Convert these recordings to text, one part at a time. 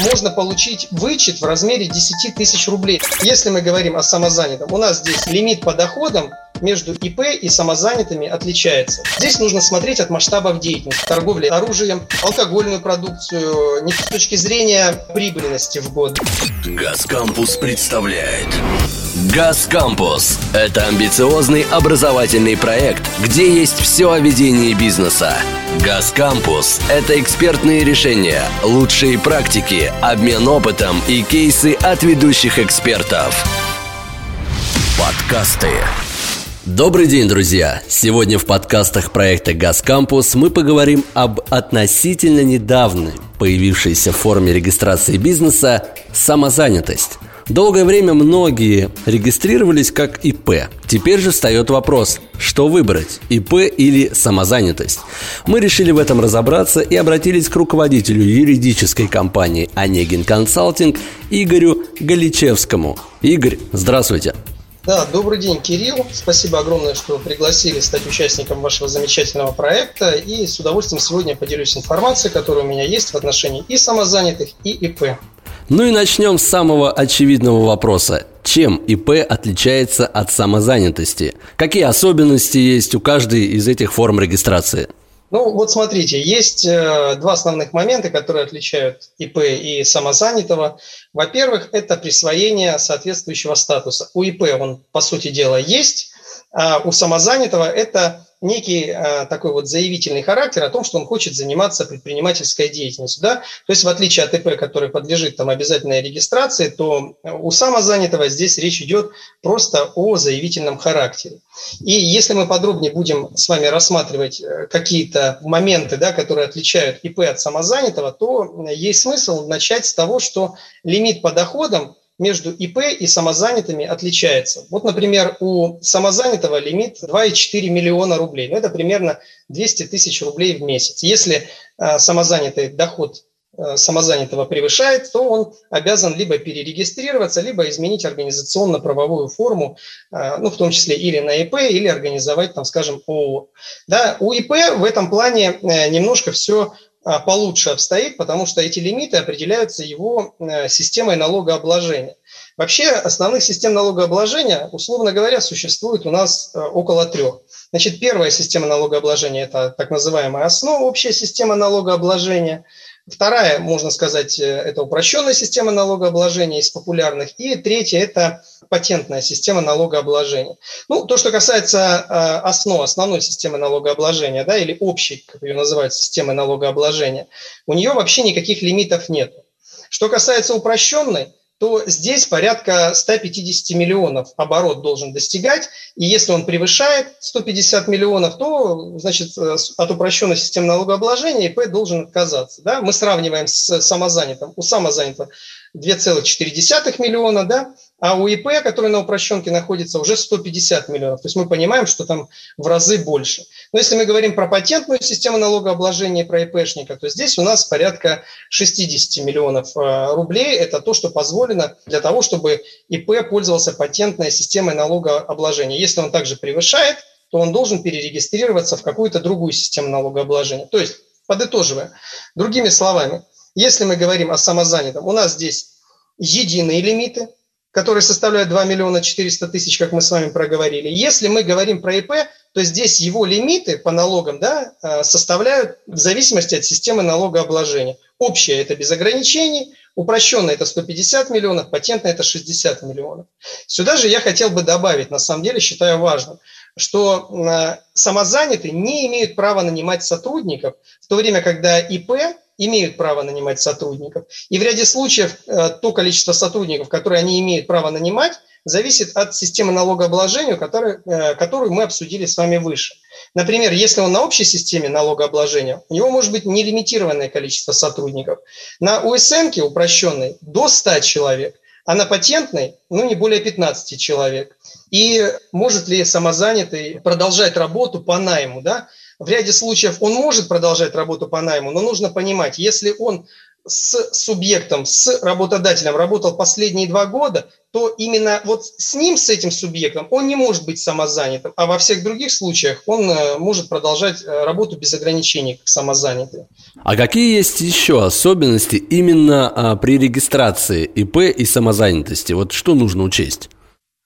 можно получить вычет в размере 10 тысяч рублей. Если мы говорим о самозанятом, у нас здесь лимит по доходам между ИП и самозанятыми отличается. Здесь нужно смотреть от масштабов деятельности, торговли оружием, алкогольную продукцию, не с точки зрения прибыльности в год. Газкампус представляет Газкампус – это амбициозный образовательный проект, где есть все о ведении бизнеса. Газкампус – это экспертные решения, лучшие практики, обмен опытом и кейсы от ведущих экспертов. Подкасты Добрый день, друзья! Сегодня в подкастах проекта «Газ Кампус» мы поговорим об относительно недавно появившейся форме регистрации бизнеса «самозанятость». Долгое время многие регистрировались как ИП. Теперь же встает вопрос, что выбрать, ИП или самозанятость? Мы решили в этом разобраться и обратились к руководителю юридической компании «Онегин Консалтинг» Игорю Галичевскому. Игорь, здравствуйте! Да, добрый день, Кирилл. Спасибо огромное, что пригласили стать участником вашего замечательного проекта. И с удовольствием сегодня поделюсь информацией, которая у меня есть в отношении и самозанятых, и ИП. Ну и начнем с самого очевидного вопроса. Чем ИП отличается от самозанятости? Какие особенности есть у каждой из этих форм регистрации? Ну, вот смотрите, есть э, два основных момента, которые отличают ИП и самозанятого. Во-первых, это присвоение соответствующего статуса. У ИП он, по сути дела, есть, а у самозанятого это некий а, такой вот заявительный характер о том, что он хочет заниматься предпринимательской деятельностью. Да? То есть в отличие от ИП, который подлежит там, обязательной регистрации, то у самозанятого здесь речь идет просто о заявительном характере. И если мы подробнее будем с вами рассматривать э, какие-то моменты, да, которые отличают ИП от самозанятого, то есть смысл начать с того, что лимит по доходам между ИП и самозанятыми отличается. Вот, например, у самозанятого лимит 2,4 миллиона рублей. Ну, это примерно 200 тысяч рублей в месяц. Если э, самозанятый доход э, самозанятого превышает, то он обязан либо перерегистрироваться, либо изменить организационно-правовую форму, э, ну, в том числе или на ИП, или организовать, там, скажем, ООО. Да, у ИП в этом плане немножко все получше обстоит, потому что эти лимиты определяются его э, системой налогообложения. Вообще основных систем налогообложения, условно говоря, существует у нас э, около трех. Значит, первая система налогообложения – это так называемая основа, общая система налогообложения – Вторая, можно сказать, э, это упрощенная система налогообложения из популярных. И третья – это патентная система налогообложения. Ну, то, что касается э, основ, основной системы налогообложения, да, или общей, как ее называют, системы налогообложения, у нее вообще никаких лимитов нет. Что касается упрощенной, то здесь порядка 150 миллионов оборот должен достигать, и если он превышает 150 миллионов, то, значит, э, от упрощенной системы налогообложения ИП должен отказаться. Да? Мы сравниваем с самозанятым. У самозанятого 2,4 миллиона, да, а у ИП, который на упрощенке находится, уже 150 миллионов. То есть мы понимаем, что там в разы больше. Но если мы говорим про патентную систему налогообложения и про ИПшника, то здесь у нас порядка 60 миллионов э, рублей. Это то, что позволено для того, чтобы ИП пользовался патентной системой налогообложения. Если он также превышает, то он должен перерегистрироваться в какую-то другую систему налогообложения. То есть, подытоживая, другими словами, если мы говорим о самозанятом, у нас здесь единые лимиты, которые составляют 2 миллиона 400 тысяч, как мы с вами проговорили. Если мы говорим про ИП, то здесь его лимиты по налогам да, э, составляют в зависимости от системы налогообложения. Общее – это без ограничений, упрощенное – это 150 миллионов, патентное – это 60 миллионов. Сюда же я хотел бы добавить, на самом деле считаю важным, что э, самозанятые не имеют права нанимать сотрудников, в то время, когда ИП имеют право нанимать сотрудников. И в ряде случаев э, то количество сотрудников, которые они имеют право нанимать, зависит от системы налогообложения, который, э, которую мы обсудили с вами выше. Например, если он на общей системе налогообложения, у него может быть нелимитированное количество сотрудников. На УСН упрощенной до 100 человек, а на патентной ну, не более 15 человек. И может ли самозанятый продолжать работу по найму? Да? В ряде случаев он может продолжать работу по найму, но нужно понимать, если он с субъектом, с работодателем работал последние два года, то именно вот с ним, с этим субъектом, он не может быть самозанятым, а во всех других случаях он э, может продолжать э, работу без ограничений, как самозанятый. А какие есть еще особенности именно а, при регистрации ИП и самозанятости? Вот что нужно учесть?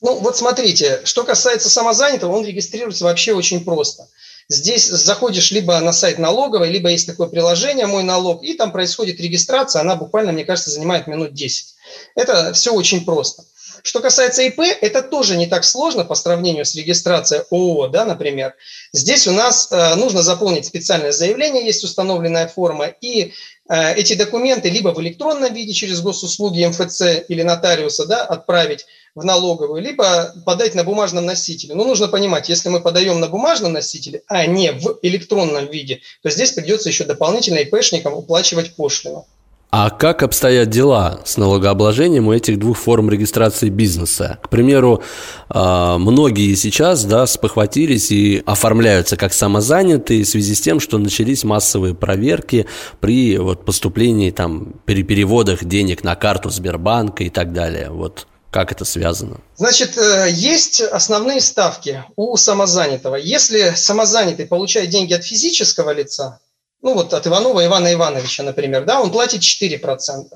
Ну, вот смотрите, что касается самозанятого, он регистрируется вообще очень просто – Здесь заходишь либо на сайт налоговой, либо есть такое приложение «Мой налог», и там происходит регистрация, она буквально, мне кажется, занимает минут 10. Это все очень просто. Что касается ИП, это тоже не так сложно по сравнению с регистрацией ООО, да, например. Здесь у нас э, нужно заполнить специальное заявление, есть установленная форма, и эти документы либо в электронном виде через госуслуги МФЦ или нотариуса да, отправить, в налоговую, либо подать на бумажном носителе. Но нужно понимать, если мы подаем на бумажном носителе, а не в электронном виде, то здесь придется еще дополнительно ИПшникам уплачивать пошлину. А как обстоят дела с налогообложением у этих двух форм регистрации бизнеса? К примеру, а, многие сейчас да, спохватились и оформляются как самозанятые в связи с тем, что начались массовые проверки при вот, поступлении, там, при переводах денег на карту Сбербанка и так далее. Вот как это связано? Значит, э, есть основные ставки у самозанятого. Если самозанятый получает деньги от физического лица, ну вот от Иванова Ивана Ивановича, например, да, он платит 4%.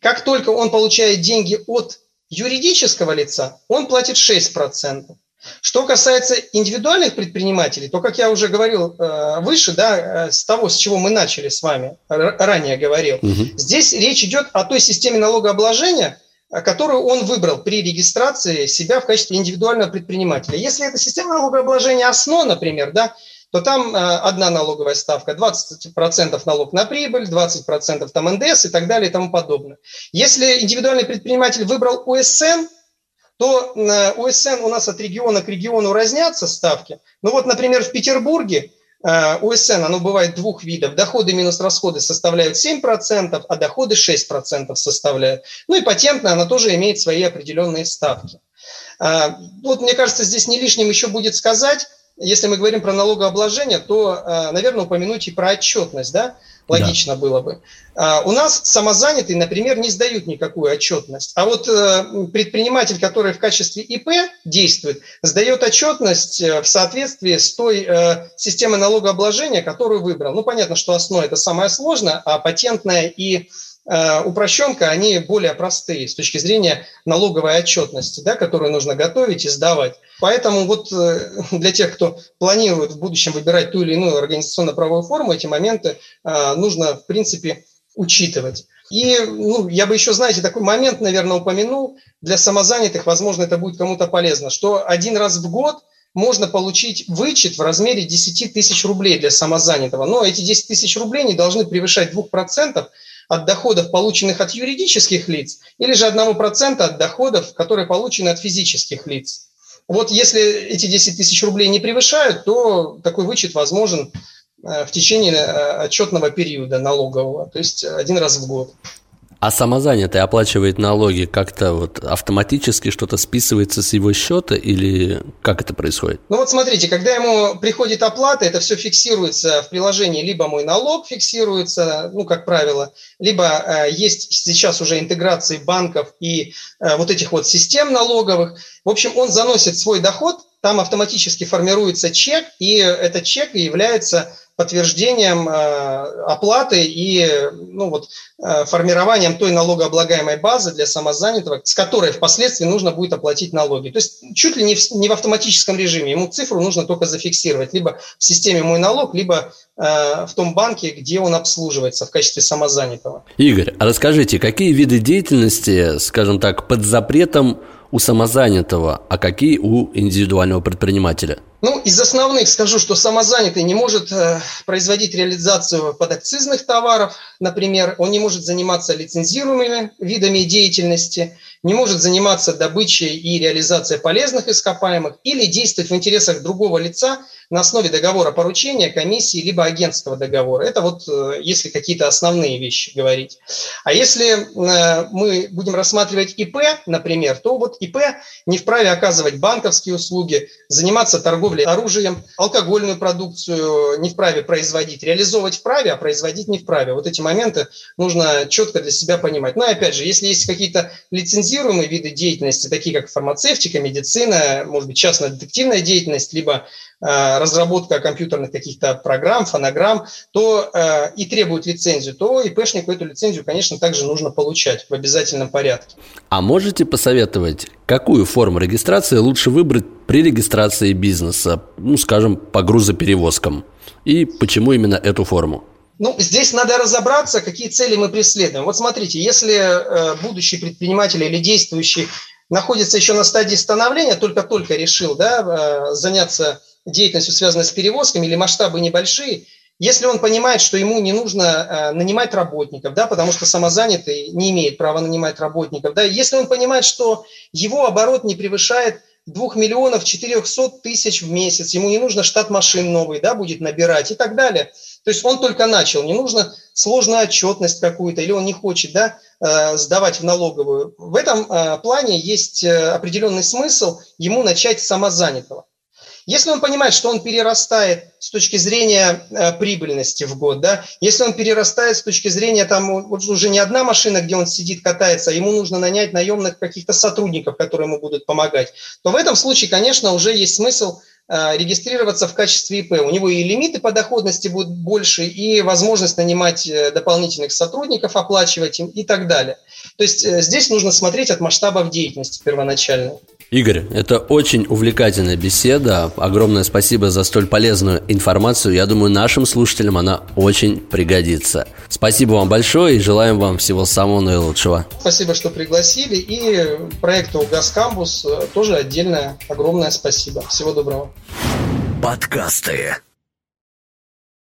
Как только он получает деньги от юридического лица, он платит 6%. Что касается индивидуальных предпринимателей, то, как я уже говорил э, выше, да, э, с того, с чего мы начали с вами, ранее говорил, угу. здесь речь идет о той системе налогообложения, которую он выбрал при регистрации себя в качестве индивидуального предпринимателя. Если это система налогообложения ОСНО, например, да, то там э, одна налоговая ставка, 20% налог на прибыль, 20% там НДС и так далее и тому подобное. Если индивидуальный предприниматель выбрал ОСН, то э, ОСН у нас от региона к региону разнятся ставки. Ну вот, например, в Петербурге Э, УСН, оно бывает двух видов. Доходы минус расходы составляют 7%, а доходы 6% составляют. Ну и патентная, она тоже имеет свои определенные ставки. Э, вот, мне кажется, здесь не лишним еще будет сказать, если мы говорим про налогообложение, то, э, наверное, упомянуть и про отчетность, да? Логично да. было бы. А, у нас самозанятые, например, не сдают никакую отчетность. А вот э, предприниматель, который в качестве ИП действует, сдает отчетность э, в соответствии с той системой налогообложения, которую выбрал. Ну, понятно, что основа это самое сложное, а патентная и упрощенка, они более простые с точки зрения налоговой отчетности, да, которую нужно готовить и сдавать. Поэтому вот э, для тех, кто планирует в будущем выбирать ту или иную организационно-правовую форму, эти моменты э, нужно, в принципе, учитывать. И ну, я бы еще, знаете, такой момент, наверное, упомянул. Для самозанятых, возможно, это будет кому-то полезно, что один раз в год можно получить вычет в размере 10 тысяч рублей для самозанятого. Но эти 10 тысяч рублей не должны превышать 2% от доходов, полученных от юридических лиц, или же 1% от доходов, которые получены от физических лиц. Вот если эти 10 тысяч рублей не превышают, то такой вычет возможен э, в течение э, отчетного периода налогового, то есть один раз в год. А самозанятый оплачивает налоги как-то вот автоматически что-то списывается с его счета или как это происходит? Ну вот смотрите, когда ему приходит оплата, это все фиксируется в приложении, либо мой налог фиксируется, ну как правило, либо э, есть сейчас уже интеграции банков и э, вот этих вот систем налоговых. В общем, он заносит свой доход, там автоматически формируется чек, и этот чек является подтверждением э, оплаты и ну, вот, э, формированием той налогооблагаемой базы для самозанятого, с которой впоследствии нужно будет оплатить налоги. То есть чуть ли не в, не в автоматическом режиме. Ему цифру нужно только зафиксировать либо в системе «Мой налог», либо э, в том банке, где он обслуживается в качестве самозанятого. Игорь, а расскажите, какие виды деятельности, скажем так, под запретом у самозанятого, а какие у индивидуального предпринимателя? Ну, из основных скажу, что самозанятый не может э, производить реализацию подакцизных товаров, например, он не может заниматься лицензируемыми видами деятельности, не может заниматься добычей и реализацией полезных ископаемых или действовать в интересах другого лица, на основе договора поручения, комиссии, либо агентского договора. Это вот э, если какие-то основные вещи говорить. А если э, мы будем рассматривать ИП, например, то вот ИП не вправе оказывать банковские услуги, заниматься торговлей оружием, алкогольную продукцию не вправе производить, реализовывать вправе, а производить не вправе. Вот эти моменты нужно четко для себя понимать. Ну и опять же, если есть какие-то лицензируемые виды деятельности, такие как фармацевтика, медицина, может быть, частно-детективная деятельность, либо разработка компьютерных каких-то программ, фонограмм, то э, и требует лицензию, то ИПшнику эту лицензию, конечно, также нужно получать в обязательном порядке. А можете посоветовать, какую форму регистрации лучше выбрать при регистрации бизнеса, ну, скажем, по грузоперевозкам? И почему именно эту форму? Ну, здесь надо разобраться, какие цели мы преследуем. Вот смотрите, если э, будущий предприниматель или действующий находится еще на стадии становления, только-только решил да, э, заняться деятельностью, связанной с перевозками, или масштабы небольшие, если он понимает, что ему не нужно э, нанимать работников, да, потому что самозанятый не имеет права нанимать работников, да, если он понимает, что его оборот не превышает 2 миллионов 400 тысяч в месяц, ему не нужно штат машин новый, да, будет набирать и так далее. То есть он только начал, не нужно сложную отчетность какую-то, или он не хочет, да, э, сдавать в налоговую. В этом э, плане есть определенный смысл ему начать с самозанятого. Если он понимает, что он перерастает с точки зрения э, прибыльности в год, да, если он перерастает с точки зрения, там вот уже не одна машина, где он сидит, катается, а ему нужно нанять наемных каких-то сотрудников, которые ему будут помогать, то в этом случае, конечно, уже есть смысл э, регистрироваться в качестве ИП. У него и лимиты по доходности будут больше, и возможность нанимать э, дополнительных сотрудников, оплачивать им и так далее. То есть э, здесь нужно смотреть от масштабов деятельности первоначально. Игорь, это очень увлекательная беседа. Огромное спасибо за столь полезную информацию. Я думаю, нашим слушателям она очень пригодится. Спасибо вам большое и желаем вам всего самого наилучшего. Спасибо, что пригласили. И проекту «Газ Кампус» тоже отдельное огромное спасибо. Всего доброго. Подкасты.